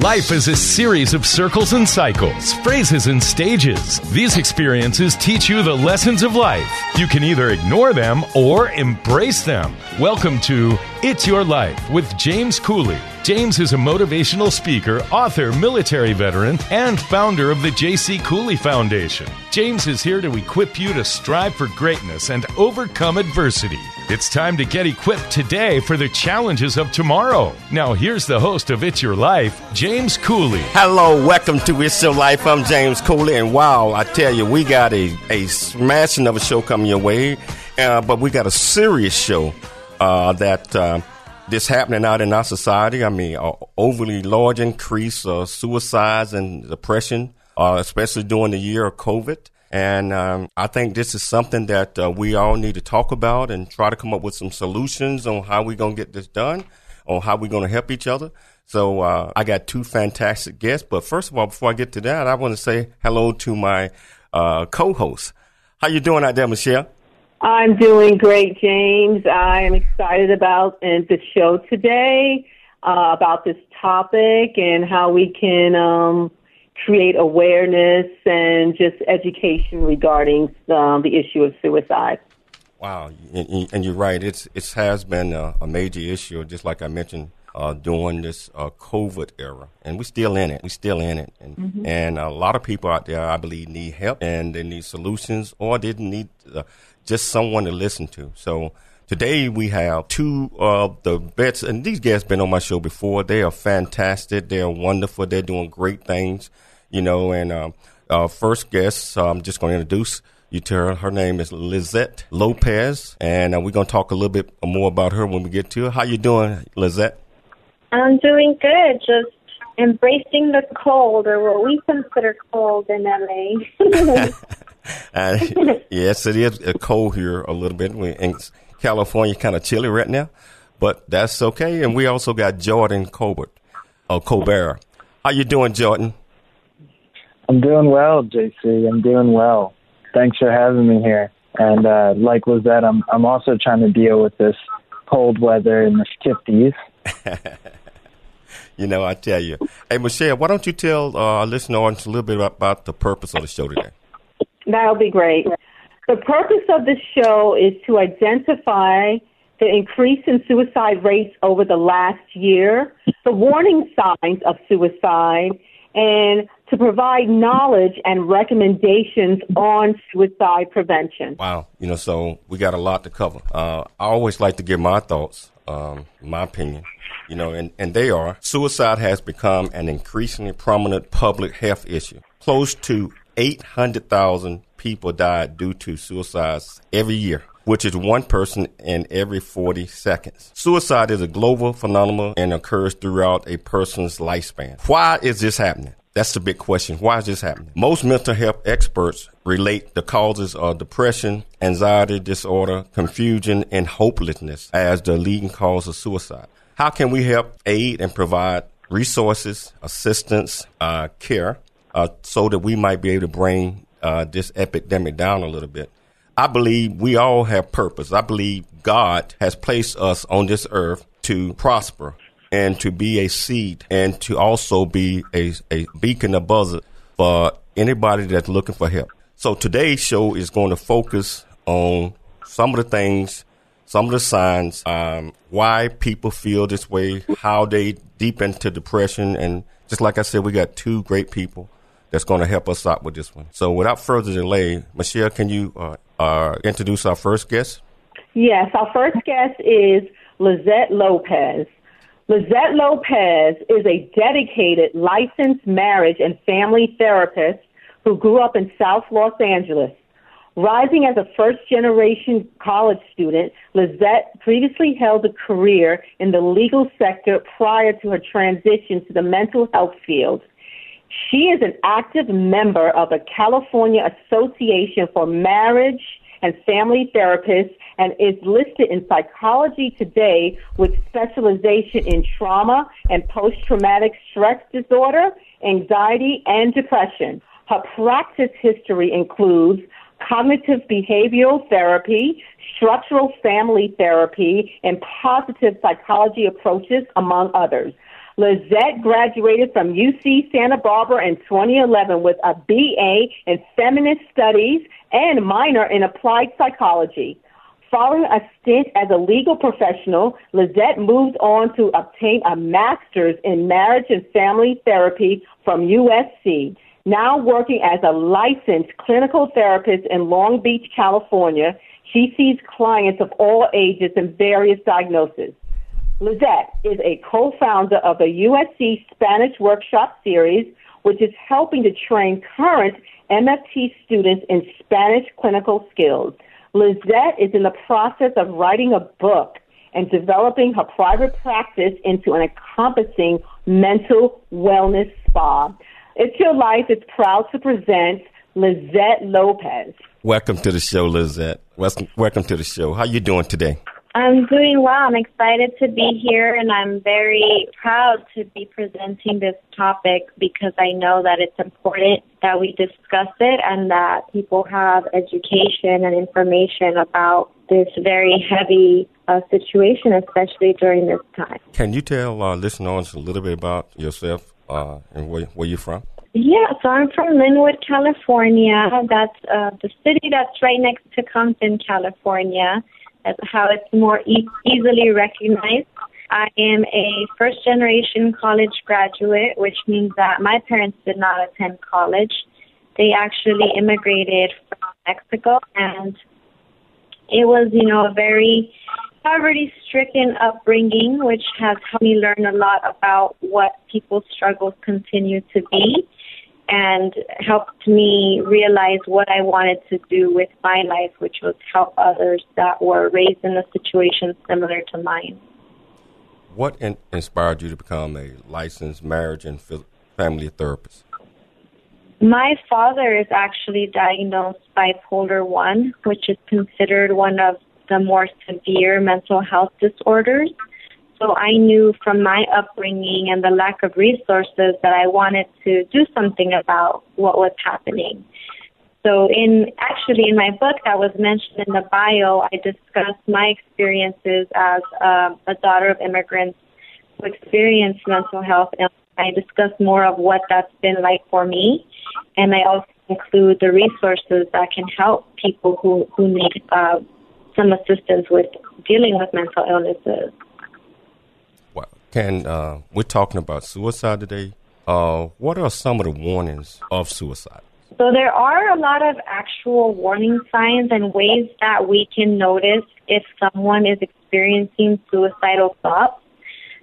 Life is a series of circles and cycles, phrases and stages. These experiences teach you the lessons of life. You can either ignore them or embrace them. Welcome to It's Your Life with James Cooley. James is a motivational speaker, author, military veteran, and founder of the J.C. Cooley Foundation. James is here to equip you to strive for greatness and overcome adversity. It's time to get equipped today for the challenges of tomorrow. Now, here's the host of It's Your Life, James Cooley. Hello, welcome to It's Your Life. I'm James Cooley, and wow, I tell you, we got a, a smashing of a show coming your way, uh, but we got a serious show uh, that. Uh, this happening out in our society. I mean, uh, overly large increase of suicides and depression, uh, especially during the year of COVID. And um, I think this is something that uh, we all need to talk about and try to come up with some solutions on how we're going to get this done, on how we're going to help each other. So uh, I got two fantastic guests. But first of all, before I get to that, I want to say hello to my uh, co-host. How you doing out there, Michelle? I'm doing great, James. I am excited about the show today, uh, about this topic and how we can um, create awareness and just education regarding um, the issue of suicide. Wow, and you're right. It's it has been a, a major issue, just like I mentioned uh, during this uh, COVID era, and we're still in it. We're still in it, and mm-hmm. and a lot of people out there, I believe, need help and they need solutions, or they need uh, just someone to listen to. So today we have two of the best, and these guests been on my show before. They are fantastic. They are wonderful. They're doing great things, you know. And um, our first guest, I'm just going to introduce you to her. Her name is Lizette Lopez, and uh, we're going to talk a little bit more about her when we get to her. How you doing, Lizette? I'm doing good. Just embracing the cold, or what we consider cold in LA. uh, yes, it is cold here a little bit. We in California, kind of chilly right now, but that's okay. And we also got Jordan Colbert, uh, Colbert. How you doing, Jordan? I'm doing well, JC. I'm doing well. Thanks for having me here. And uh, like Lizette, I'm I'm also trying to deal with this cold weather in the 50s. you know, I tell you. Hey, Michelle, why don't you tell uh, our listeners a little bit about the purpose of the show today? That'll be great. The purpose of the show is to identify the increase in suicide rates over the last year, the warning signs of suicide, and to provide knowledge and recommendations on suicide prevention. Wow. You know, so we got a lot to cover. Uh, I always like to give my thoughts, um, my opinion, you know, and, and they are suicide has become an increasingly prominent public health issue. Close to 800,000 people die due to suicides every year which is one person in every 40 seconds. Suicide is a global phenomenon and occurs throughout a person's lifespan. Why is this happening? That's the big question. Why is this happening? Most mental health experts relate the causes of depression, anxiety disorder, confusion, and hopelessness as the leading cause of suicide. How can we help aid and provide resources, assistance, uh, care uh, so that we might be able to bring uh, this epidemic down a little bit. I believe we all have purpose. I believe God has placed us on this earth to prosper and to be a seed and to also be a, a beacon of buzzer for anybody that's looking for help. So today's show is going to focus on some of the things, some of the signs, um, why people feel this way, how they deep into depression, and just like I said, we got two great people that's going to help us out with this one. So without further delay, Michelle, can you uh, uh, introduce our first guest? Yes, our first guest is Lizette Lopez. Lizette Lopez is a dedicated licensed marriage and family therapist who grew up in South Los Angeles. Rising as a first generation college student, Lizette previously held a career in the legal sector prior to her transition to the mental health field. She is an active member of the California Association for Marriage and Family Therapists and is listed in Psychology Today with specialization in trauma and post traumatic stress disorder, anxiety, and depression. Her practice history includes cognitive behavioral therapy, structural family therapy, and positive psychology approaches, among others. Lizette graduated from UC Santa Barbara in 2011 with a BA in Feminist Studies and minor in Applied Psychology. Following a stint as a legal professional, Lizette moved on to obtain a master's in marriage and family therapy from USC. Now working as a licensed clinical therapist in Long Beach, California, she sees clients of all ages and various diagnoses. Lizette is a co-founder of the USC Spanish Workshop Series, which is helping to train current MFT students in Spanish clinical skills. Lizette is in the process of writing a book and developing her private practice into an encompassing mental wellness spa. It's Your Life is proud to present Lizette Lopez. Welcome to the show, Lizette. Welcome, welcome to the show. How you doing today? I'm doing well. I'm excited to be here, and I'm very proud to be presenting this topic because I know that it's important that we discuss it and that people have education and information about this very heavy uh, situation, especially during this time. Can you tell our listeners a little bit about yourself uh, and where, where you're from? Yeah, so I'm from Lynwood, California. That's uh, the city that's right next to Compton, California how it's more e- easily recognized. I am a first generation college graduate, which means that my parents did not attend college. They actually immigrated from Mexico, and it was, you know, a very poverty stricken upbringing, which has helped me learn a lot about what people's struggles continue to be and helped me realize what I wanted to do with my life, which was help others that were raised in a situation similar to mine. What in- inspired you to become a licensed marriage and family therapist? My father is actually diagnosed bipolar 1, which is considered one of the more severe mental health disorders. So I knew from my upbringing and the lack of resources that I wanted to do something about what was happening. So in actually in my book that was mentioned in the bio, I discussed my experiences as a daughter of immigrants who experienced mental health and I discuss more of what that's been like for me and I also include the resources that can help people who, who need uh, some assistance with dealing with mental illnesses. Can uh, we're talking about suicide today? Uh, what are some of the warnings of suicide? So there are a lot of actual warning signs and ways that we can notice if someone is experiencing suicidal thoughts.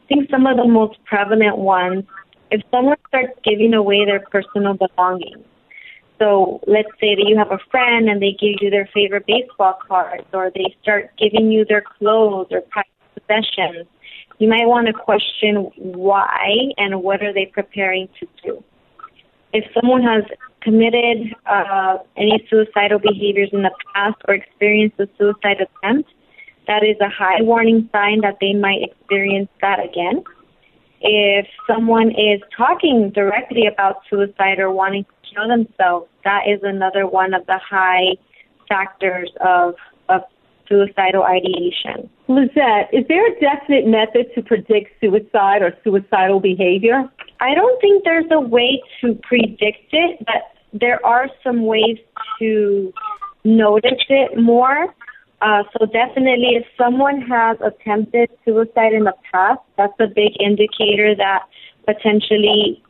I think some of the most prevalent ones, if someone starts giving away their personal belongings. So let's say that you have a friend and they give you their favorite baseball cards or they start giving you their clothes or private possessions you might want to question why and what are they preparing to do. If someone has committed uh, any suicidal behaviors in the past or experienced a suicide attempt, that is a high warning sign that they might experience that again. If someone is talking directly about suicide or wanting to kill themselves, that is another one of the high factors of, of suicidal ideation. Lizette, is there a definite method to predict suicide or suicidal behavior? I don't think there's a way to predict it, but there are some ways to notice it more. Uh, so definitely, if someone has attempted suicide in the past, that's a big indicator that potentially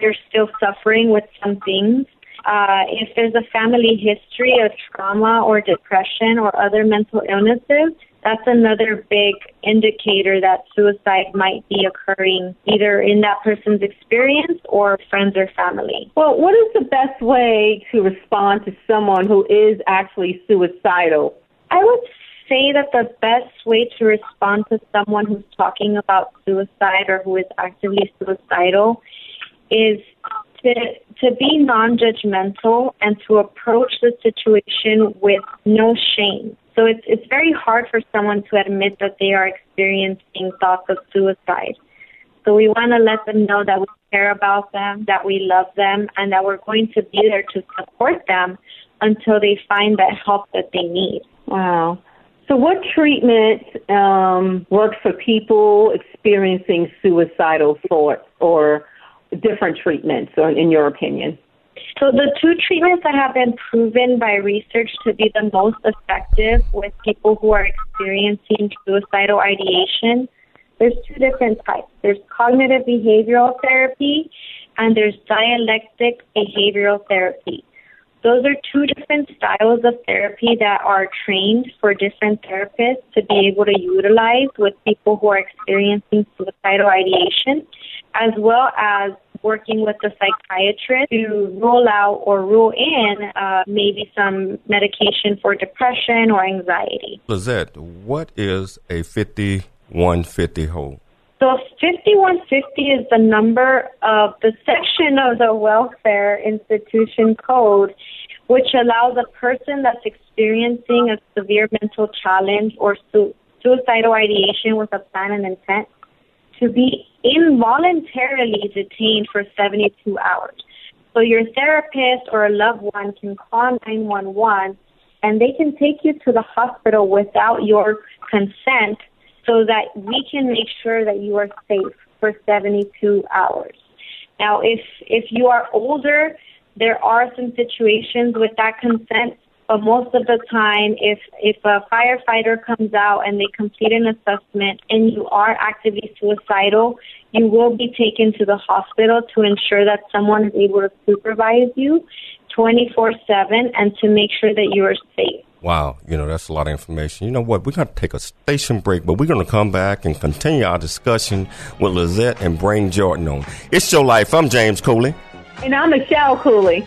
they're still suffering with some things. Uh, if there's a family history of trauma or depression or other mental illnesses, that's another big indicator that suicide might be occurring either in that person's experience or friends or family. Well, what is the best way to respond to someone who is actually suicidal? I would say that the best way to respond to someone who's talking about suicide or who is actively suicidal is to to be non-judgmental and to approach the situation with no shame. So it's it's very hard for someone to admit that they are experiencing thoughts of suicide. So we want to let them know that we care about them, that we love them, and that we're going to be there to support them until they find that help that they need. Wow. So, what treatment um, works for people experiencing suicidal thoughts or different treatments, or in your opinion? So, the two treatments that have been proven by research to be the most effective with people who are experiencing suicidal ideation, there's two different types. There's cognitive behavioral therapy and there's dialectic behavioral therapy. Those are two different styles of therapy that are trained for different therapists to be able to utilize with people who are experiencing suicidal ideation, as well as working with the psychiatrist to rule out or rule in uh, maybe some medication for depression or anxiety. Lizette, what is a 5150 hold? So 5150 is the number of the section of the welfare institution code which allows a person that's experiencing a severe mental challenge or su- suicidal ideation with a plan and intent to be involuntarily detained for 72 hours. So your therapist or a loved one can call 911 and they can take you to the hospital without your consent so that we can make sure that you are safe for 72 hours. Now, if if you are older, there are some situations with that consent, but most of the time, if if a firefighter comes out and they complete an assessment and you are actively suicidal, you will be taken to the hospital to ensure that someone is able to supervise you 24 7 and to make sure that you are safe. Wow, you know, that's a lot of information. You know what? We're going to take a station break, but we're going to come back and continue our discussion with Lizette and Brain Jordan on It's Your Life. I'm James Cooley. And I'm Michelle Cooley.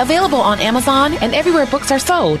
available on Amazon and everywhere books are sold.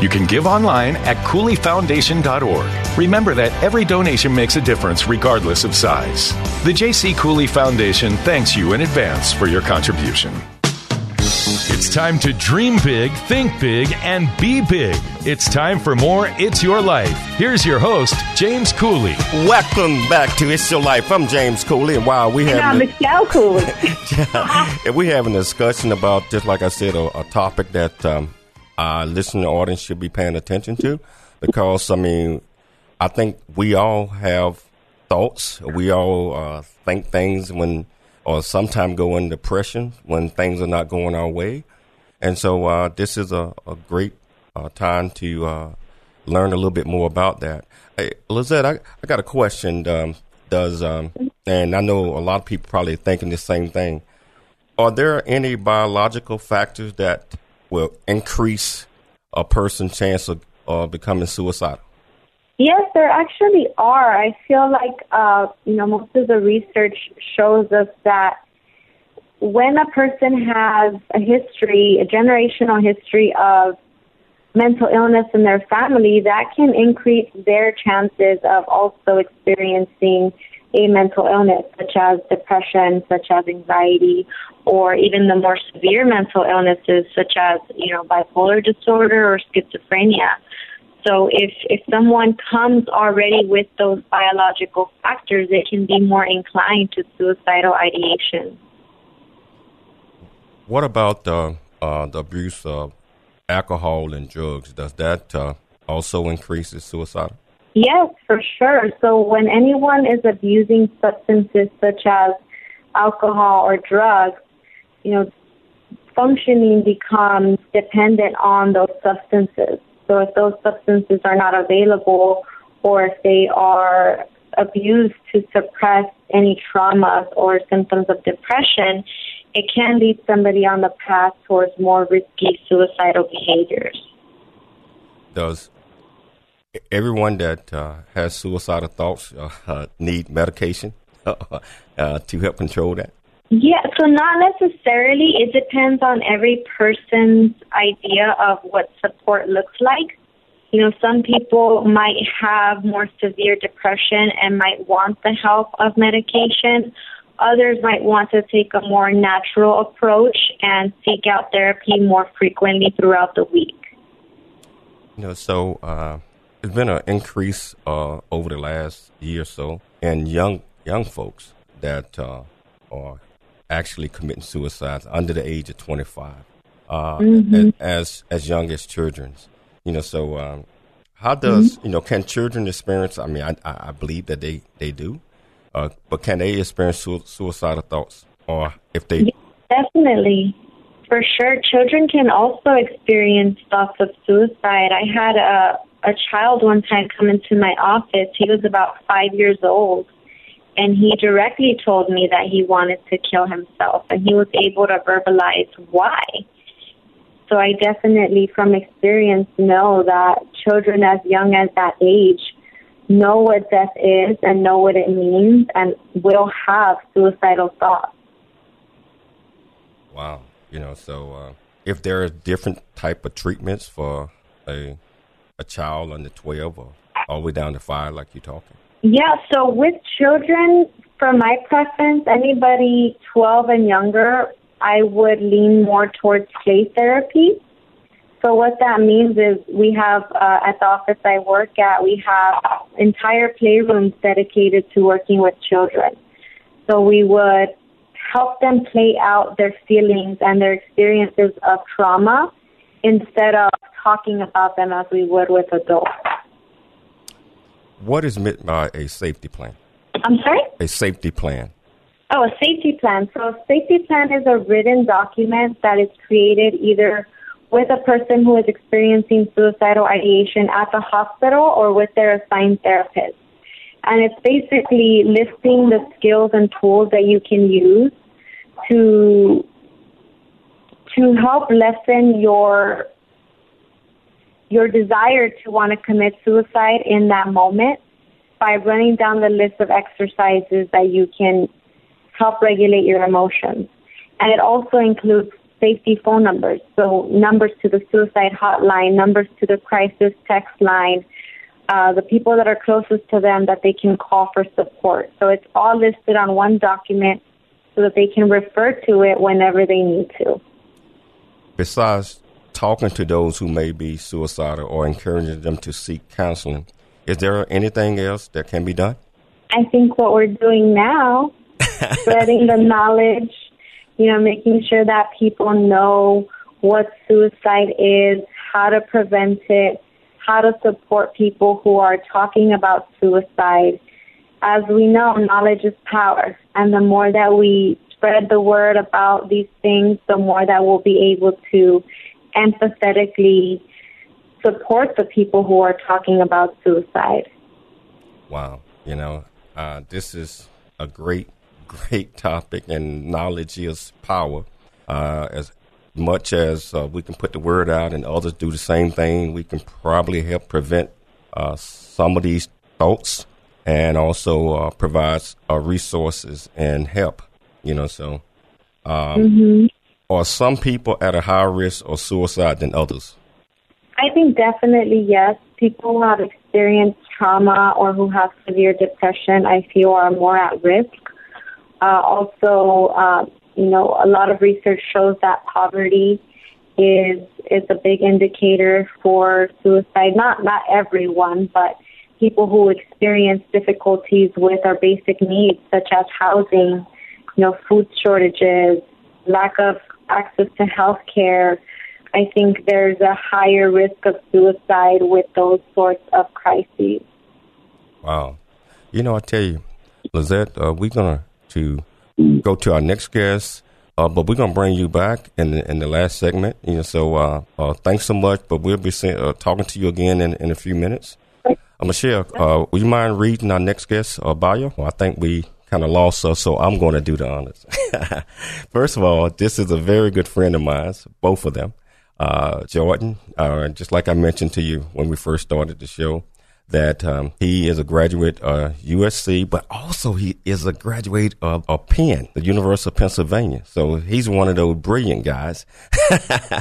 You can give online at CooleyFoundation.org. Remember that every donation makes a difference regardless of size. The J.C. Cooley Foundation thanks you in advance for your contribution. It's time to dream big, think big, and be big. It's time for more It's Your Life. Here's your host, James Cooley. Welcome back to It's Your Life. I'm James Cooley, and while we have Michelle Cooley, yeah, we having a discussion about just like I said, a, a topic that um, our listening audience should be paying attention to, because I mean, I think we all have thoughts. We all uh, think things when or sometimes go in depression when things are not going our way. And so uh, this is a, a great uh, time to uh, learn a little bit more about that. Hey, Lizette, I, I got a question. Um, does um, and I know a lot of people probably thinking the same thing. Are there any biological factors that will increase a person's chance of uh, becoming suicidal? Yes, there actually are. I feel like uh, you know most of the research shows us that when a person has a history, a generational history of mental illness in their family, that can increase their chances of also experiencing a mental illness, such as depression, such as anxiety, or even the more severe mental illnesses, such as you know bipolar disorder or schizophrenia. So if if someone comes already with those biological factors, it can be more inclined to suicidal ideation. What about the uh, the abuse of alcohol and drugs? Does that uh, also increase the suicide? Yes, for sure. So when anyone is abusing substances such as alcohol or drugs, you know, functioning becomes dependent on those substances. So if those substances are not available or if they are abused to suppress any traumas or symptoms of depression, it can lead somebody on the path towards more risky suicidal behaviors. Does everyone that uh, has suicidal thoughts uh, need medication uh, to help control that? Yeah, so not necessarily. It depends on every person's idea of what support looks like. You know, some people might have more severe depression and might want the help of medication. Others might want to take a more natural approach and seek out therapy more frequently throughout the week. You know, so uh, there's been an increase uh, over the last year or so in young young folks that uh, are actually committing suicides under the age of 25, uh, mm-hmm. as as young as children. You know, so um, how does mm-hmm. you know can children experience? I mean, I I believe that they they do, uh, but can they experience su- suicidal thoughts, or if they definitely. For sure, children can also experience thoughts of suicide. I had a a child one time come into my office. He was about five years old, and he directly told me that he wanted to kill himself, and he was able to verbalize why. So I definitely, from experience, know that children as young as that age know what death is and know what it means and will have suicidal thoughts. Wow. You know, so uh, if there are different type of treatments for a a child under 12 or all the way down to 5 like you're talking? Yeah, so with children, for my preference, anybody 12 and younger, I would lean more towards play therapy. So what that means is we have uh, at the office I work at, we have entire playrooms dedicated to working with children. So we would help them play out their feelings and their experiences of trauma instead of talking about them as we would with adults. What is meant by uh, a safety plan? I'm sorry? A safety plan. Oh, a safety plan. So, a safety plan is a written document that is created either with a person who is experiencing suicidal ideation at the hospital or with their assigned therapist. And it's basically listing the skills and tools that you can use to to help lessen your your desire to want to commit suicide in that moment by running down the list of exercises that you can help regulate your emotions. And it also includes safety phone numbers, so numbers to the suicide hotline, numbers to the crisis text line, uh, the people that are closest to them that they can call for support. So it's all listed on one document so that they can refer to it whenever they need to. Besides talking to those who may be suicidal or encouraging them to seek counseling. Is there anything else that can be done? I think what we're doing now, spreading the knowledge, you know, making sure that people know what suicide is, how to prevent it, how to support people who are talking about suicide. As we know, knowledge is power, and the more that we spread the word about these things, the more that we'll be able to empathetically support the people who are talking about suicide. Wow. You know, uh, this is a great, great topic, and knowledge is power. Uh, as much as uh, we can put the word out and others do the same thing, we can probably help prevent uh, some of these thoughts and also uh, provide uh, resources and help. You know, so um, mm-hmm. Are some people at a higher risk of suicide than others? I think definitely yes. People who have experienced trauma or who have severe depression, I feel are more at risk. Uh, also, uh, you know, a lot of research shows that poverty is is a big indicator for suicide. Not not everyone, but people who experience difficulties with our basic needs, such as housing, you know, food shortages, lack of access to health care. I think there's a higher risk of suicide with those sorts of crises. Wow. You know, I tell you, Lizette, uh, we're going to go to our next guest. Uh, but we're gonna bring you back in the, in the last segment. You know, so uh, uh, thanks so much. But we'll be uh, talking to you again in, in a few minutes. Michelle, uh, would you mind reading our next guest uh, bio? Well, I think we kind of lost us, so I'm going to do the honors. First of all, this is a very good friend of mine, both of them. Uh, Jordan, uh, just like I mentioned to you when we first started the show, that um, he is a graduate of USC, but also he is a graduate of, of Penn, the University of Pennsylvania. So he's one of those brilliant guys.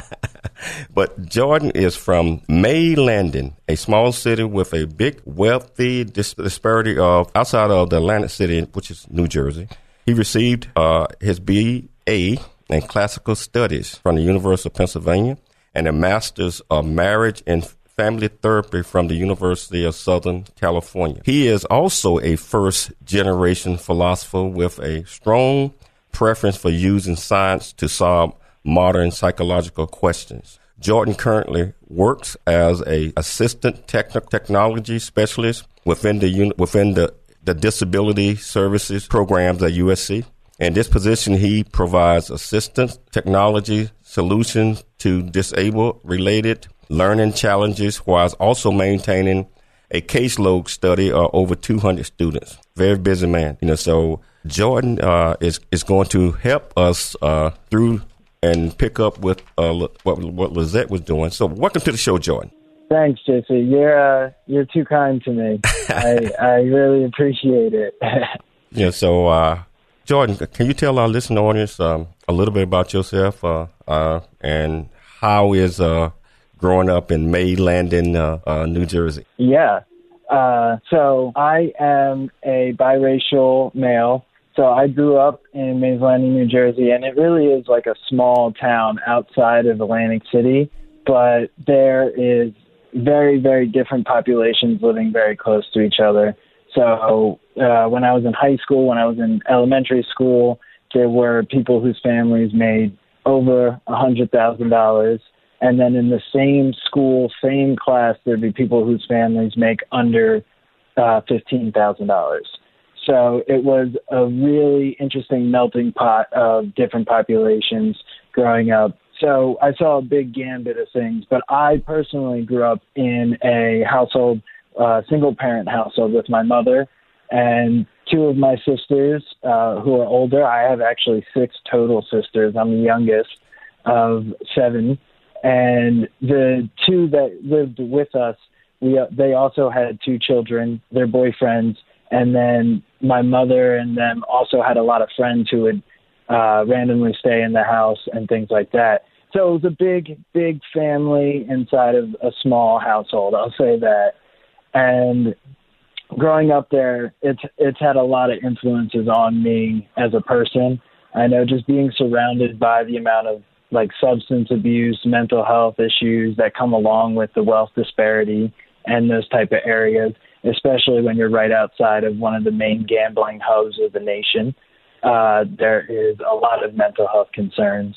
but Jordan is from May Landing, a small city with a big wealthy dis- disparity of outside of the Atlantic City, which is New Jersey. He received uh, his BA in classical studies from the University of Pennsylvania and a master's of marriage and family therapy from the University of Southern California. He is also a first generation philosopher with a strong preference for using science to solve modern psychological questions. Jordan currently works as a assistant techn- technology specialist within the within the, the disability services programs at USC. In this position, he provides assistance technology solutions to disabled related learning challenges while also maintaining a caseload study of over 200 students. Very busy man, you know. So Jordan uh, is is going to help us uh, through and pick up with uh, what what Lizette was doing. So welcome to the show, Jordan. Thanks, JC. You're uh, you're too kind to me. I I really appreciate it. yeah. So uh, Jordan, can you tell our listening audience um, a little bit about yourself uh, and how is growing up in May Landing, uh, uh, New Jersey? Yeah. Uh, so I am a biracial male. So I grew up in Mays Landing, New Jersey, and it really is like a small town outside of Atlantic City, but there is very, very different populations living very close to each other. So uh, when I was in high school, when I was in elementary school, there were people whose families made over a hundred thousand dollars and then in the same school, same class, there'd be people whose families make under uh, fifteen thousand dollars. So it was a really interesting melting pot of different populations growing up. So I saw a big gambit of things, but I personally grew up in a household, uh, single parent household with my mother and two of my sisters uh, who are older. I have actually six total sisters. I'm the youngest of seven and the two that lived with us, we uh, they also had two children, their boyfriends, and then my mother and them also had a lot of friends who would uh, randomly stay in the house and things like that. So it was a big, big family inside of a small household. I'll say that. And growing up there, it's it's had a lot of influences on me as a person. I know just being surrounded by the amount of like substance abuse, mental health issues that come along with the wealth disparity and those type of areas, especially when you're right outside of one of the main gambling hubs of the nation. Uh, there is a lot of mental health concerns.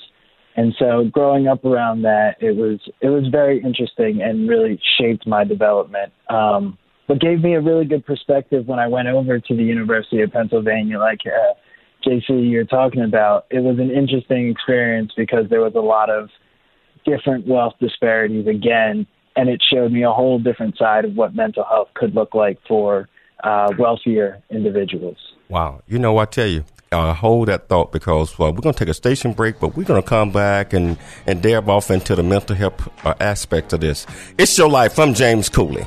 And so growing up around that, it was it was very interesting and really shaped my development. Um, but gave me a really good perspective when I went over to the University of Pennsylvania. Like uh, JC, you're talking about, it was an interesting experience because there was a lot of different wealth disparities again, and it showed me a whole different side of what mental health could look like for uh, wealthier individuals. Wow. You know, I tell you, uh, hold that thought because well, we're going to take a station break, but we're going to come back and, and delve off into the mental health uh, aspect of this. It's Your Life. I'm James Cooley.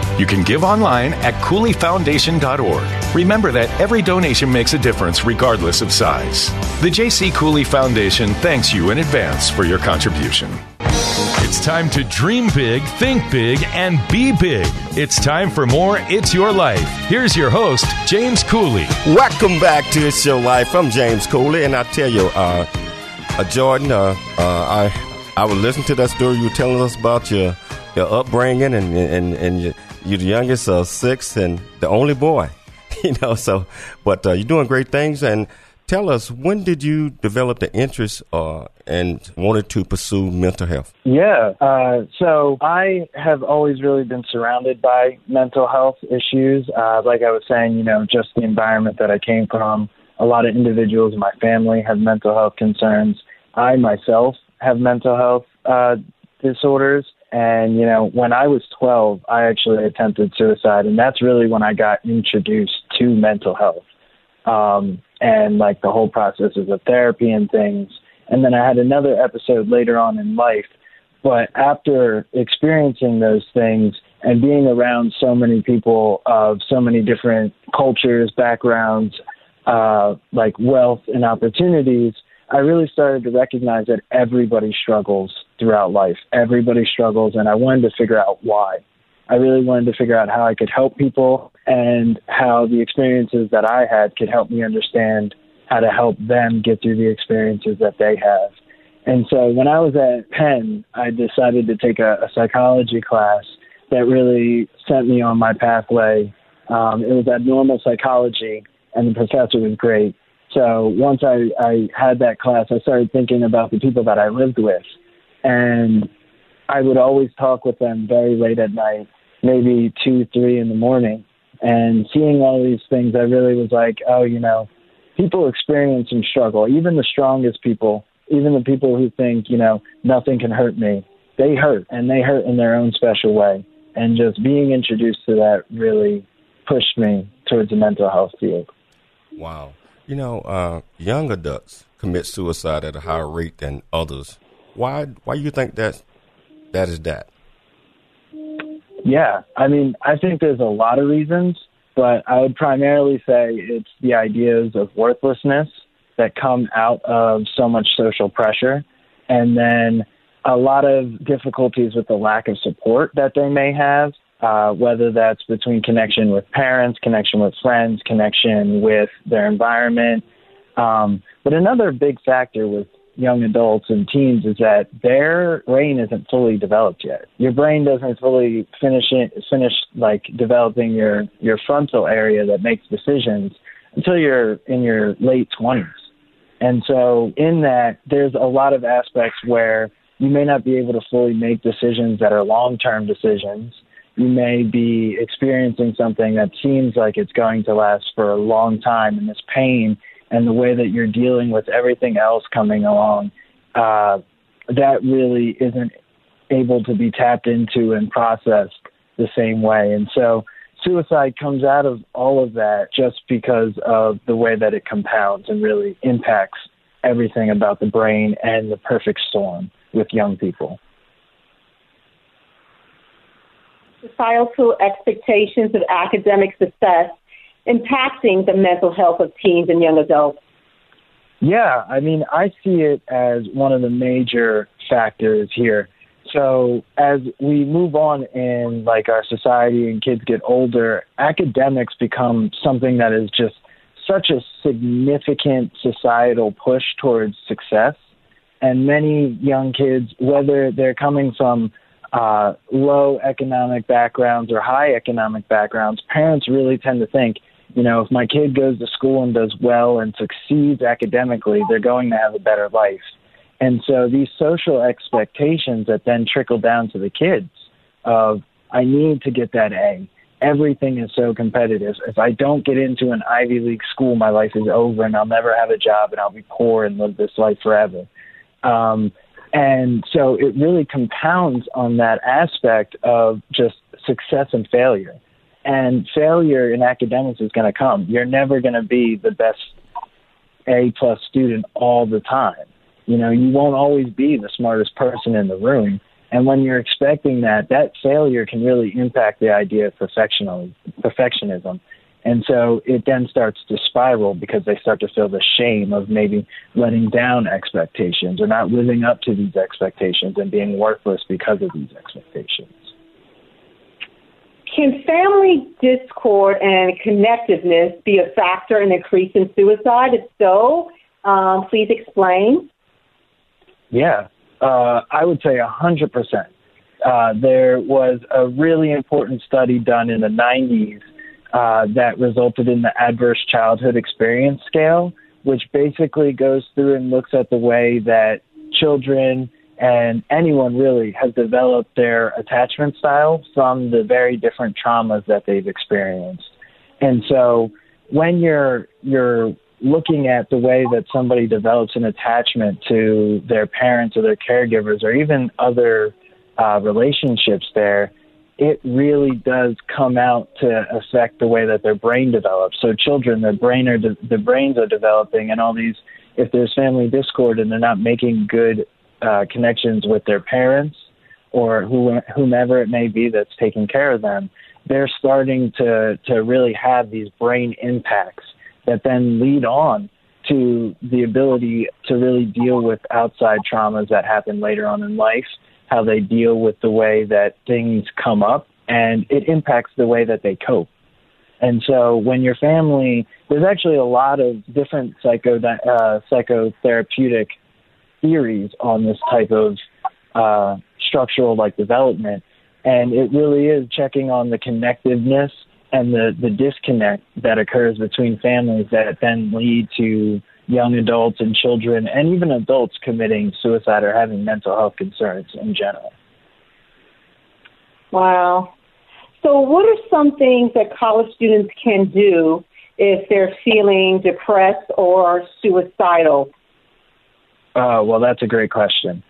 You can give online at CooleyFoundation.org. Remember that every donation makes a difference regardless of size. The J.C. Cooley Foundation thanks you in advance for your contribution. It's time to dream big, think big, and be big. It's time for more It's Your Life. Here's your host, James Cooley. Welcome back to It's Your Life. I'm James Cooley, and I tell you, uh, uh, Jordan, uh, uh, I I was listening to that story you were telling us about your your upbringing, and and and your, you're the youngest of six and the only boy, you know. So, but uh, you're doing great things, and tell us when did you develop the interest uh, and wanted to pursue mental health? Yeah, uh, so I have always really been surrounded by mental health issues. Uh, like I was saying, you know, just the environment that I came from. A lot of individuals in my family have mental health concerns. I myself have mental health uh, disorders. And, you know, when I was 12, I actually attempted suicide. And that's really when I got introduced to mental health um, and like the whole processes of therapy and things. And then I had another episode later on in life. But after experiencing those things and being around so many people of so many different cultures, backgrounds, uh, like wealth and opportunities, I really started to recognize that everybody struggles throughout life. Everybody struggles, and I wanted to figure out why. I really wanted to figure out how I could help people and how the experiences that I had could help me understand how to help them get through the experiences that they have. And so when I was at Penn, I decided to take a, a psychology class that really sent me on my pathway. Um, it was abnormal psychology, and the professor was great. So once I, I had that class, I started thinking about the people that I lived with. And I would always talk with them very late at night, maybe two, three in the morning. And seeing all these things, I really was like, oh, you know, people experience and struggle. Even the strongest people, even the people who think, you know, nothing can hurt me, they hurt and they hurt in their own special way. And just being introduced to that really pushed me towards the mental health field. Wow. You know, uh, young adults commit suicide at a higher rate than others. Why? Why do you think that that is that? Yeah, I mean, I think there's a lot of reasons, but I would primarily say it's the ideas of worthlessness that come out of so much social pressure, and then a lot of difficulties with the lack of support that they may have uh, whether that's between connection with parents, connection with friends, connection with their environment. Um, but another big factor with young adults and teens is that their brain isn't fully developed yet. Your brain doesn't fully finish it, finish like developing your your frontal area that makes decisions until you're in your late 20s. And so in that there's a lot of aspects where you may not be able to fully make decisions that are long-term decisions you may be experiencing something that seems like it's going to last for a long time, and this pain and the way that you're dealing with everything else coming along, uh, that really isn't able to be tapped into and processed the same way. And so suicide comes out of all of that just because of the way that it compounds and really impacts everything about the brain and the perfect storm with young people. societal expectations of academic success impacting the mental health of teens and young adults? Yeah, I mean, I see it as one of the major factors here. So as we move on in like our society and kids get older, academics become something that is just such a significant societal push towards success And many young kids, whether they're coming from uh, low economic backgrounds or high economic backgrounds, parents really tend to think, you know, if my kid goes to school and does well and succeeds academically, they're going to have a better life. And so these social expectations that then trickle down to the kids of, I need to get that A. Everything is so competitive. If I don't get into an Ivy League school, my life is over and I'll never have a job and I'll be poor and live this life forever. Um, and so it really compounds on that aspect of just success and failure. And failure in academics is going to come. You're never going to be the best A plus student all the time. You know, you won't always be the smartest person in the room. And when you're expecting that, that failure can really impact the idea of perfectionism. And so it then starts to spiral because they start to feel the shame of maybe letting down expectations or not living up to these expectations and being worthless because of these expectations. Can family discord and connectiveness be a factor in increasing suicide? If so, um, please explain. Yeah, uh, I would say 100%. Uh, there was a really important study done in the 90s uh, that resulted in the Adverse Childhood Experience Scale, which basically goes through and looks at the way that children and anyone really has developed their attachment style from the very different traumas that they've experienced. And so when you're you're looking at the way that somebody develops an attachment to their parents or their caregivers or even other uh, relationships there, it really does come out to affect the way that their brain develops. So children, their brain are de- brains are developing, and all these. If there's family discord and they're not making good uh, connections with their parents or who, whomever it may be that's taking care of them, they're starting to to really have these brain impacts that then lead on to the ability to really deal with outside traumas that happen later on in life how they deal with the way that things come up, and it impacts the way that they cope. And so when your family, there's actually a lot of different psycho uh, psychotherapeutic theories on this type of uh, structural like development, and it really is checking on the connectiveness and the the disconnect that occurs between families that then lead to young adults and children and even adults committing suicide or having mental health concerns in general. Wow. So, what are some things that college students can do if they're feeling depressed or suicidal? Uh, well, that's a great question.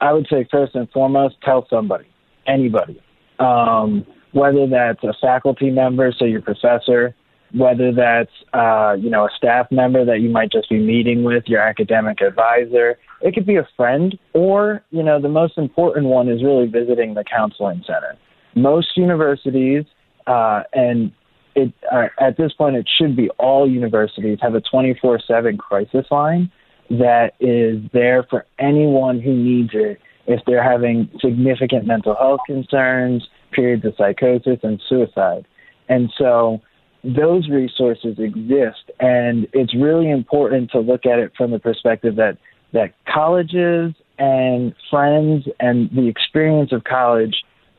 I would say first and foremost, tell somebody, anybody, um, whether that's a faculty member, so your professor, whether that's uh, you know a staff member that you might just be meeting with, your academic advisor. It could be a friend, or you know the most important one is really visiting the counseling center. Most universities uh, and it uh, at this point it should be all universities have a 24/7 crisis line that is there for anyone who needs it if they're having significant mental health concerns, periods of psychosis, and suicide. And so those resources exist, and it's really important to look at it from the perspective that that colleges and friends and the experience of college,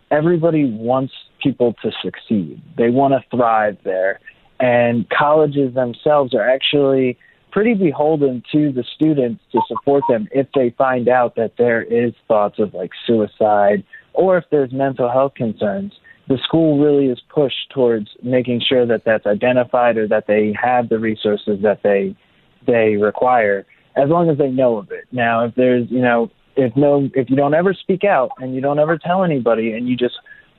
everybody wants people to succeed. They want to thrive there, and colleges themselves are actually pretty beholden to the students to support them if they find out that there is thoughts of like suicide or if there's mental health concerns the school really is pushed towards making sure that that's identified or that they have the resources that they they require as long as they know of it. Now, if there's, you know, if no if you don't ever speak out and you don't ever tell anybody and you just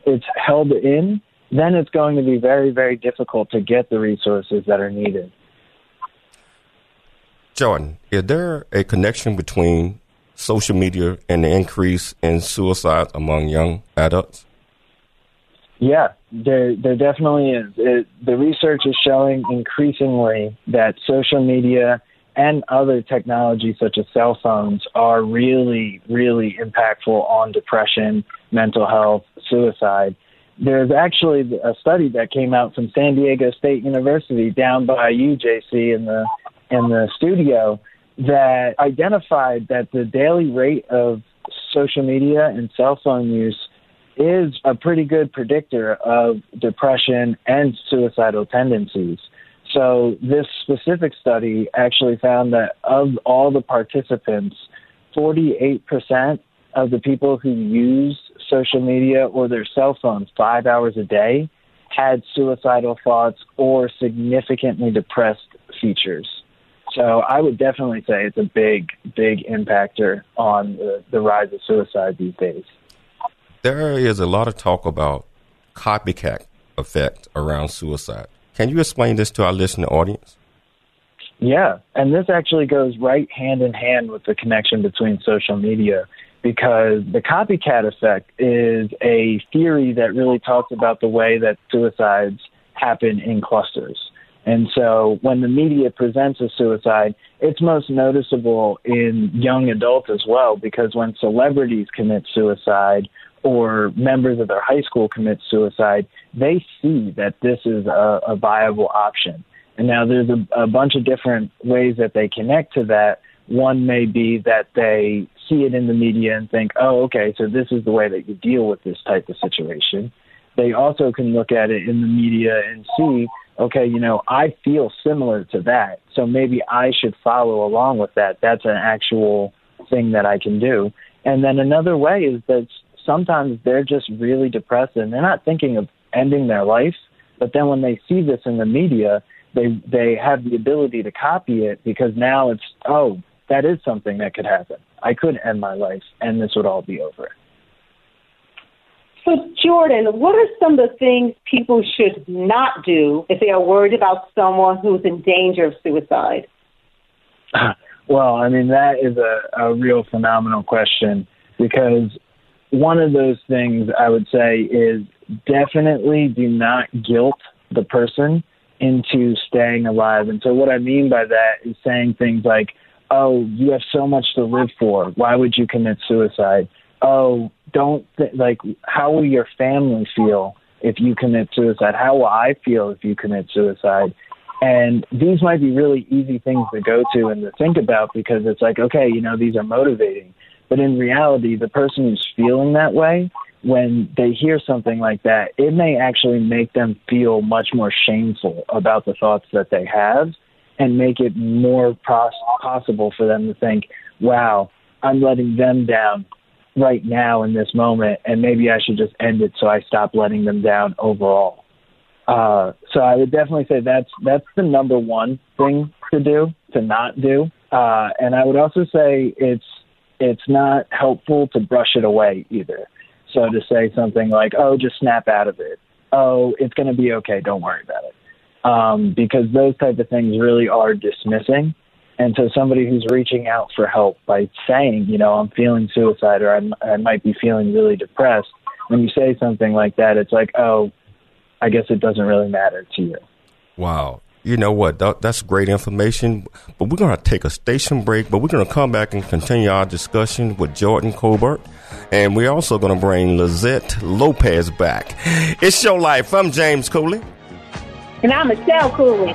it's held in, then it's going to be very very difficult to get the resources that are needed. Jordan, is there a connection between social media and the increase in suicide among young adults? Yeah, there there definitely is. It, the research is showing increasingly that social media and other technologies such as cell phones are really really impactful on depression, mental health, suicide. There's actually a study that came out from San Diego State University down by UJC in the in the studio that identified that the daily rate of social media and cell phone use is a pretty good predictor of depression and suicidal tendencies. So, this specific study actually found that of all the participants, 48% of the people who use social media or their cell phones five hours a day had suicidal thoughts or significantly depressed features. So I would definitely say it's a big, big impactor on the, the rise of suicide these days. There is a lot of talk about copycat effect around suicide. Can you explain this to our listening audience? Yeah, and this actually goes right hand in hand with the connection between social media because the copycat effect is a theory that really talks about the way that suicides happen in clusters. And so when the media presents a suicide, it's most noticeable in young adults as well, because when celebrities commit suicide or members of their high school commit suicide, they see that this is a, a viable option. And now there's a, a bunch of different ways that they connect to that. One may be that they see it in the media and think, oh, okay, so this is the way that you deal with this type of situation. They also can look at it in the media and see okay, you know, I feel similar to that. So maybe I should follow along with that. That's an actual thing that I can do. And then another way is that sometimes they're just really depressed and they're not thinking of ending their life. But then when they see this in the media, they they have the ability to copy it because now it's oh that is something that could happen. I could end my life and this would all be over. So, Jordan, what are some of the things people should not do if they are worried about someone who's in danger of suicide? Well, I mean, that is a, a real phenomenal question because one of those things I would say is definitely do not guilt the person into staying alive. And so, what I mean by that is saying things like, oh, you have so much to live for. Why would you commit suicide? oh, don't th- like, how will your family feel if you commit suicide? How will I feel if you commit suicide? And these might be really easy things to go to and to think about because it's like, okay, you know, these are motivating. But in reality, the person who's feeling that way, when they hear something like that, it may actually make them feel much more shameful about the thoughts that they have and make it more pos- possible for them to think, wow, I'm letting them down right now in this moment, and maybe I should just end it so I stop letting them down overall. Uh, so I would definitely say that's that's the number one thing to do to not do, uh, and I would also say it's it's not helpful to brush it away either. So to say something like, "Oh, just snap out of it," "Oh, it's going to be okay, don't worry about it," um, because those type of things really are dismissing and so somebody who's reaching out for help by saying, you know, I'm feeling suicide or I'm, I might be feeling really depressed, when you say something like that, it's like, oh, I guess it doesn't really matter to you. Wow. You know what? That's great information. But we're going to take a station break, but we're going to come back and continue our discussion with Jordan Colbert. And we're also going to bring Lizette Lopez back. It's Your Life. I'm James Cooley. And I'm Michelle Cooley.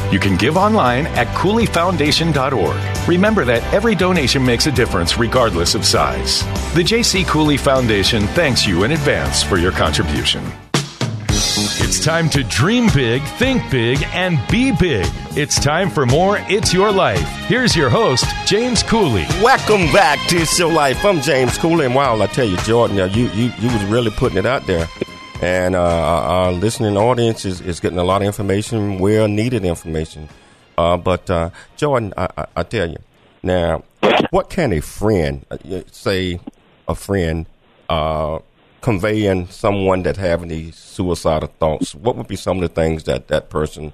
You can give online at CooleyFoundation.org. Remember that every donation makes a difference regardless of size. The J.C. Cooley Foundation thanks you in advance for your contribution. It's time to dream big, think big, and be big. It's time for more It's Your Life. Here's your host, James Cooley. Welcome back to It's Your Life. I'm James Cooley, and wow, I tell you, Jordan, you you you was really putting it out there, and uh, our listening audience is, is getting a lot of information, well needed information. Uh, but uh, Jordan, I, I, I tell you, now, what can a friend uh, say? A friend uh, conveying someone that having these suicidal thoughts, what would be some of the things that that person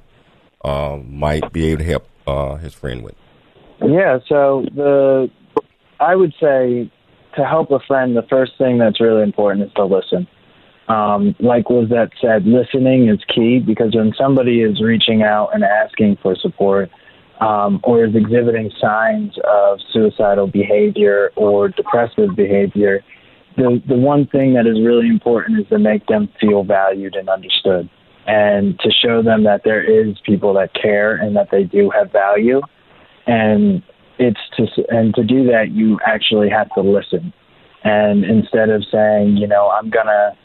uh, might be able to help his friend with? Yeah, so the I would say to help a friend, the first thing that's really important is to listen. Um, like Lizette said, listening is key because when somebody is reaching out and asking for support um, or is exhibiting signs of suicidal behavior or depressive behavior, the the one thing that is really important is to make them feel valued and understood, and to show them that there is people that care and that they do have value, and it's to and to do that you actually have to listen, and instead of saying you know I'm gonna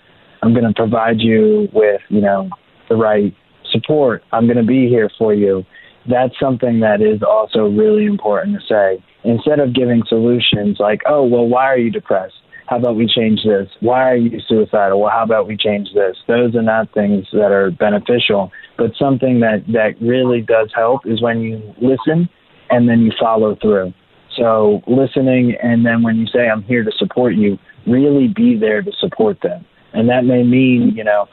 I'm gonna provide you with you know the right support I'm gonna be here for you. That's something that is also really important to say. Instead of giving solutions like, oh, well, why are you depressed? how about we change this? Why are you suicidal? Well, how about we change this? Those are not things that are beneficial, but something that, that really does help is when you listen and then you follow through. So listening and then when you say, I'm here to support you, really be there to support them. And that may mean, you know,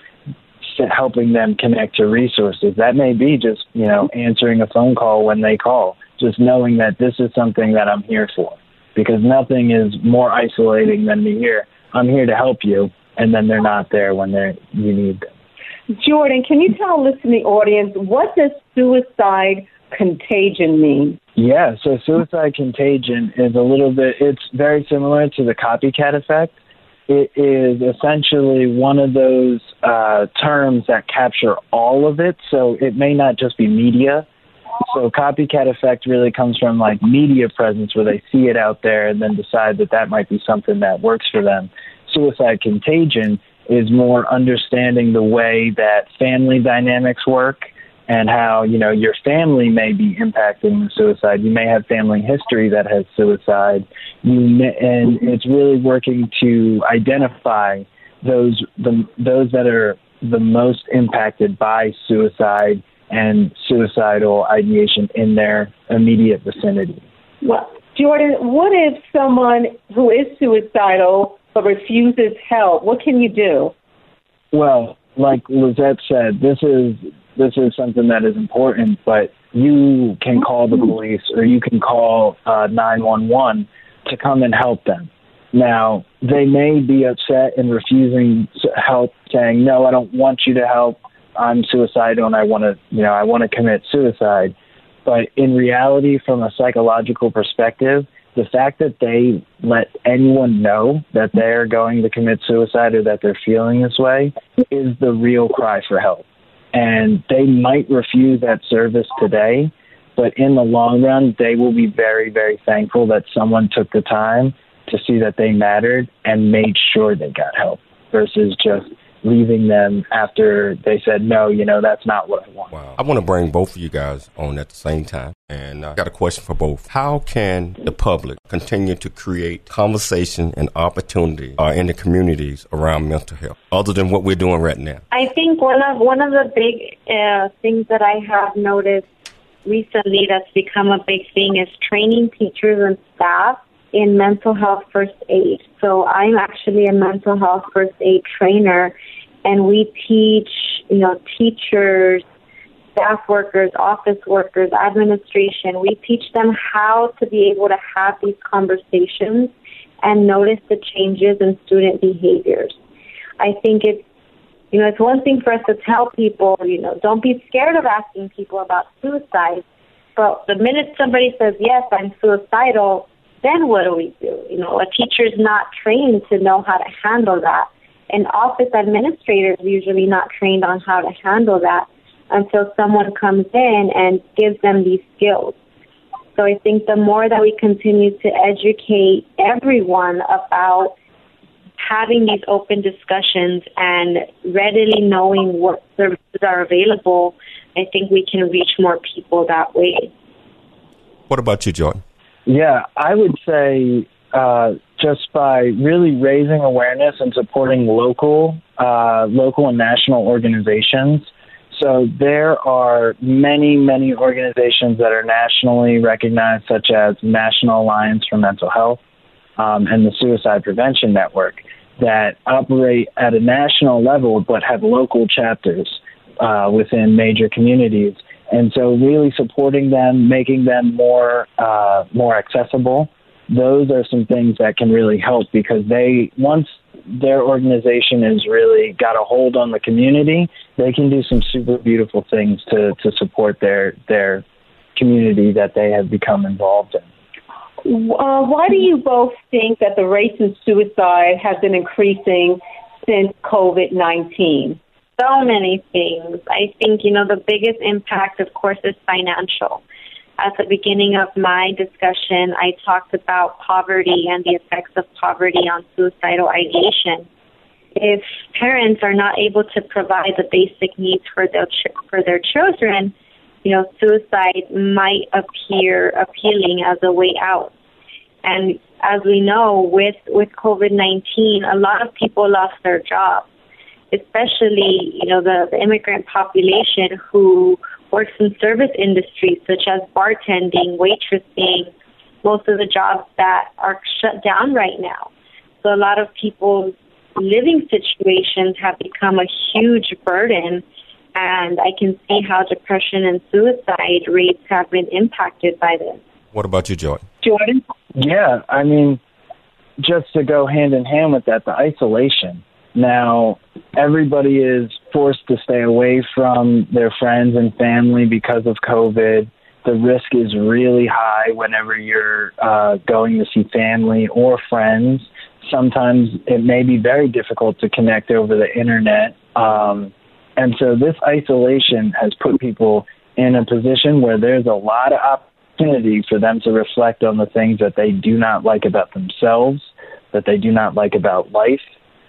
helping them connect to resources. That may be just, you know, answering a phone call when they call, just knowing that this is something that I'm here for because nothing is more isolating than to hear, I'm here to help you, and then they're not there when they you need them. Jordan, can you tell listening audience what does suicide contagion mean? Yeah, so suicide contagion is a little bit, it's very similar to the copycat effect. It is essentially one of those uh, terms that capture all of it. So it may not just be media, so copycat effect really comes from like media presence where they see it out there and then decide that that might be something that works for them. Suicide contagion is more understanding the way that family dynamics work and how you know your family may be impacting the suicide. You may have family history that has suicide. You may, and it's really working to identify those the those that are the most impacted by suicide and suicidal ideation in their immediate vicinity. Well, Jordan, what if someone who is suicidal but refuses help? What can you do? Well, like Lizette said, this is this is something that is important, but you can call the police or you can call uh, 911 to come and help them. Now, they may be upset and refusing help, saying, No, I don't want you to help. I'm suicidal and I want to, you know, I want to commit suicide. But in reality, from a psychological perspective, the fact that they let anyone know that they're going to commit suicide or that they're feeling this way is the real cry for help. And they might refuse that service today, but in the long run, they will be very, very thankful that someone took the time to see that they mattered and made sure they got help versus just leaving them after they said, no, you know, that's not what I want. Wow. I want to bring both of you guys on at the same time. And I got a question for both. How can the public continue to create conversation and opportunity uh, in the communities around mental health, other than what we're doing right now? I think one of one of the big uh, things that I have noticed recently that's become a big thing is training teachers and staff in mental health first aid. So I'm actually a mental health first aid trainer and we teach, you know, teachers, staff workers, office workers, administration. We teach them how to be able to have these conversations and notice the changes in student behaviors. I think it's you know, it's one thing for us to tell people, you know, don't be scared of asking people about suicide. But the minute somebody says, yes, I'm suicidal, then what do we do? You know, a teacher is not trained to know how to handle that. And office administrators are usually not trained on how to handle that until someone comes in and gives them these skills. So I think the more that we continue to educate everyone about having these open discussions and readily knowing what services are available, I think we can reach more people that way. What about you, Jordan? Yeah, I would say uh, just by really raising awareness and supporting local, uh, local and national organizations. So there are many, many organizations that are nationally recognized, such as National Alliance for Mental Health um, and the Suicide Prevention Network, that operate at a national level but have local chapters uh, within major communities. And so, really supporting them, making them more uh, more accessible those are some things that can really help because they once their organization has really got a hold on the community, they can do some super beautiful things to, to support their their community that they have become involved in. Uh, why do you both think that the rates in suicide have been increasing since COVID 19? So many things. I think, you know, the biggest impact, of course, is financial. At the beginning of my discussion, I talked about poverty and the effects of poverty on suicidal ideation. If parents are not able to provide the basic needs for their ch- for their children, you know, suicide might appear appealing as a way out. And as we know, with with COVID nineteen, a lot of people lost their jobs, especially you know the, the immigrant population who works in service industries such as bartending, waitressing, most of the jobs that are shut down right now. So a lot of people's living situations have become a huge burden and I can see how depression and suicide rates have been impacted by this. What about you, Jordan? Jordan? Yeah, I mean, just to go hand in hand with that, the isolation. Now, everybody is forced to stay away from their friends and family because of COVID. The risk is really high whenever you're uh, going to see family or friends. Sometimes it may be very difficult to connect over the internet. Um, and so this isolation has put people in a position where there's a lot of opportunity for them to reflect on the things that they do not like about themselves, that they do not like about life.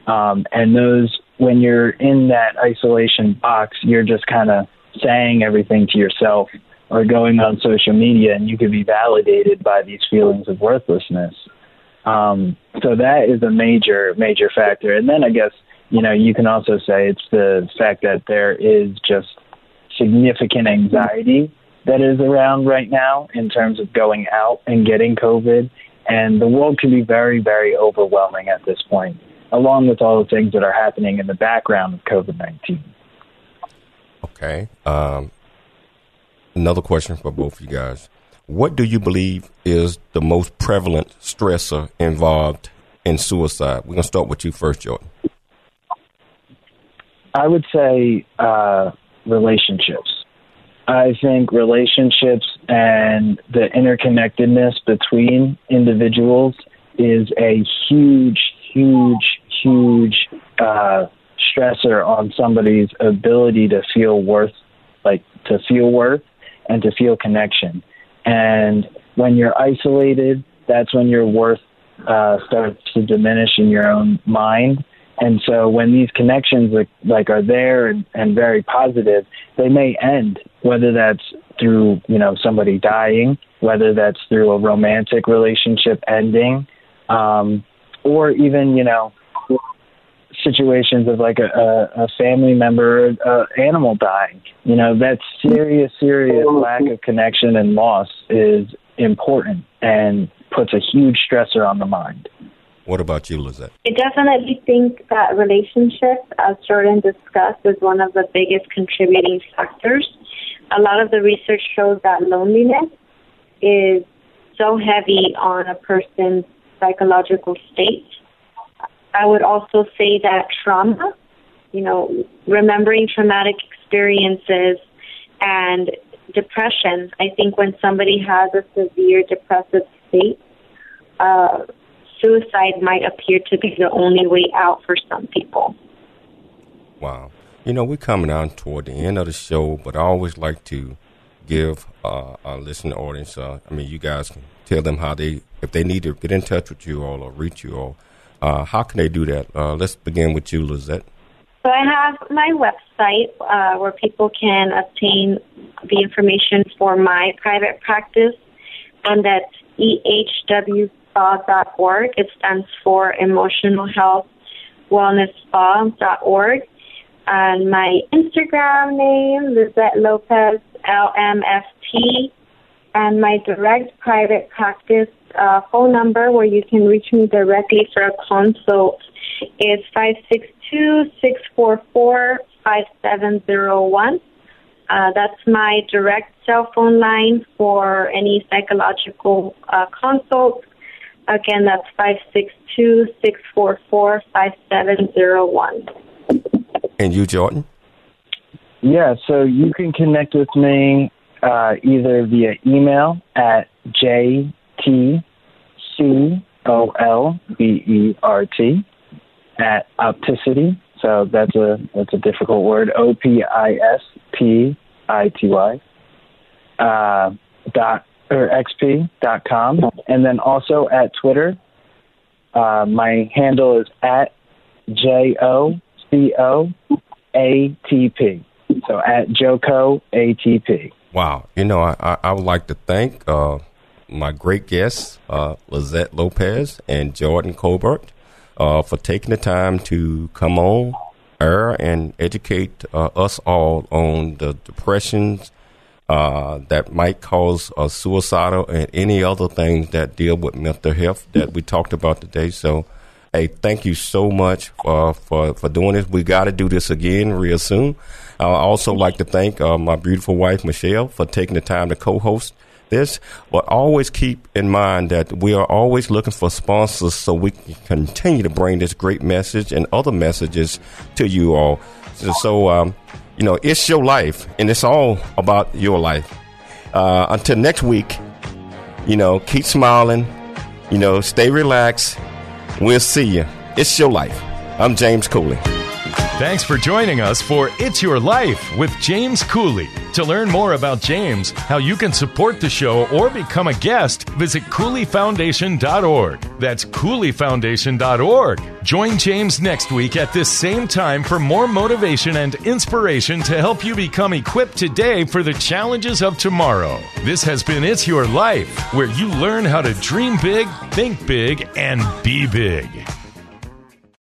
Um, and those when you're in that isolation box, you're just kind of saying everything to yourself or going on social media, and you can be validated by these feelings of worthlessness. Um, so that is a major, major factor. And then I guess, you know, you can also say it's the fact that there is just significant anxiety that is around right now in terms of going out and getting COVID. And the world can be very, very overwhelming at this point along with all the things that are happening in the background of COVID 19. Okay. Um, another question for both of you guys. What do you believe is the most prevalent stressor involved in suicide? We're going to start with you first, Jordan. I would say uh, relationships. I think relationships and the interconnectedness between individuals is a huge, huge huge uh, stressor on somebody's ability to feel worth, like to feel worth and to feel connection. And when you're isolated, that's when your worth uh, starts to diminish in your own mind. And so when these connections like, like are there and, and very positive, they may end, whether that's through, you know, somebody dying, whether that's through a romantic relationship ending, um, or even, you know, situations of like a, a, a family member, uh, animal dying. You know, that serious, serious lack of connection and loss is important and puts a huge stressor on the mind. What about you, Lizette? I definitely think that relationships, as Jordan discussed, is one of the biggest contributing factors. A lot of the research shows that loneliness is so heavy on a person's psychological state I would also say that trauma, you know, remembering traumatic experiences and depression. I think when somebody has a severe depressive state, uh, suicide might appear to be the only way out for some people. Wow. You know, we're coming down toward the end of the show, but I always like to give uh, our listening audience, uh, I mean, you guys can tell them how they, if they need to get in touch with you all or reach you all, uh, how can they do that? Uh, let's begin with you, Lizette. So I have my website uh, where people can obtain the information for my private practice, and that's ehwspa.org. It stands for Emotional Health Wellness Spa.org. And my Instagram name, Lizette Lopez, LMFT, and my direct private practice uh, phone number where you can reach me directly for a consult is 562-644-5701. Uh, that's my direct cell phone line for any psychological uh, consults. Again, that's 562-644-5701. And you, Jordan? Yeah, so you can connect with me uh, either via email at jtcolbert at opticity. So that's a that's a difficult word. O P I S T I T Y. Uh, dot or xp dot com, and then also at Twitter. Uh, my handle is at j o c o a t p. So at Joko ATP. Wow. You know, I, I, I would like to thank uh, my great guests, uh, Lizette Lopez and Jordan Colbert, uh, for taking the time to come on air and educate uh, us all on the depressions uh, that might cause uh, suicidal and any other things that deal with mental health that we talked about today. So, hey, thank you so much uh, for for doing this. We got to do this again real soon. I also like to thank uh, my beautiful wife Michelle for taking the time to co-host this. But always keep in mind that we are always looking for sponsors so we can continue to bring this great message and other messages to you all. So, so um, you know, it's your life, and it's all about your life. Uh, until next week, you know, keep smiling. You know, stay relaxed. We'll see you. It's your life. I'm James Cooley. Thanks for joining us for It's Your Life with James Cooley. To learn more about James, how you can support the show, or become a guest, visit CooleyFoundation.org. That's CooleyFoundation.org. Join James next week at this same time for more motivation and inspiration to help you become equipped today for the challenges of tomorrow. This has been It's Your Life, where you learn how to dream big, think big, and be big.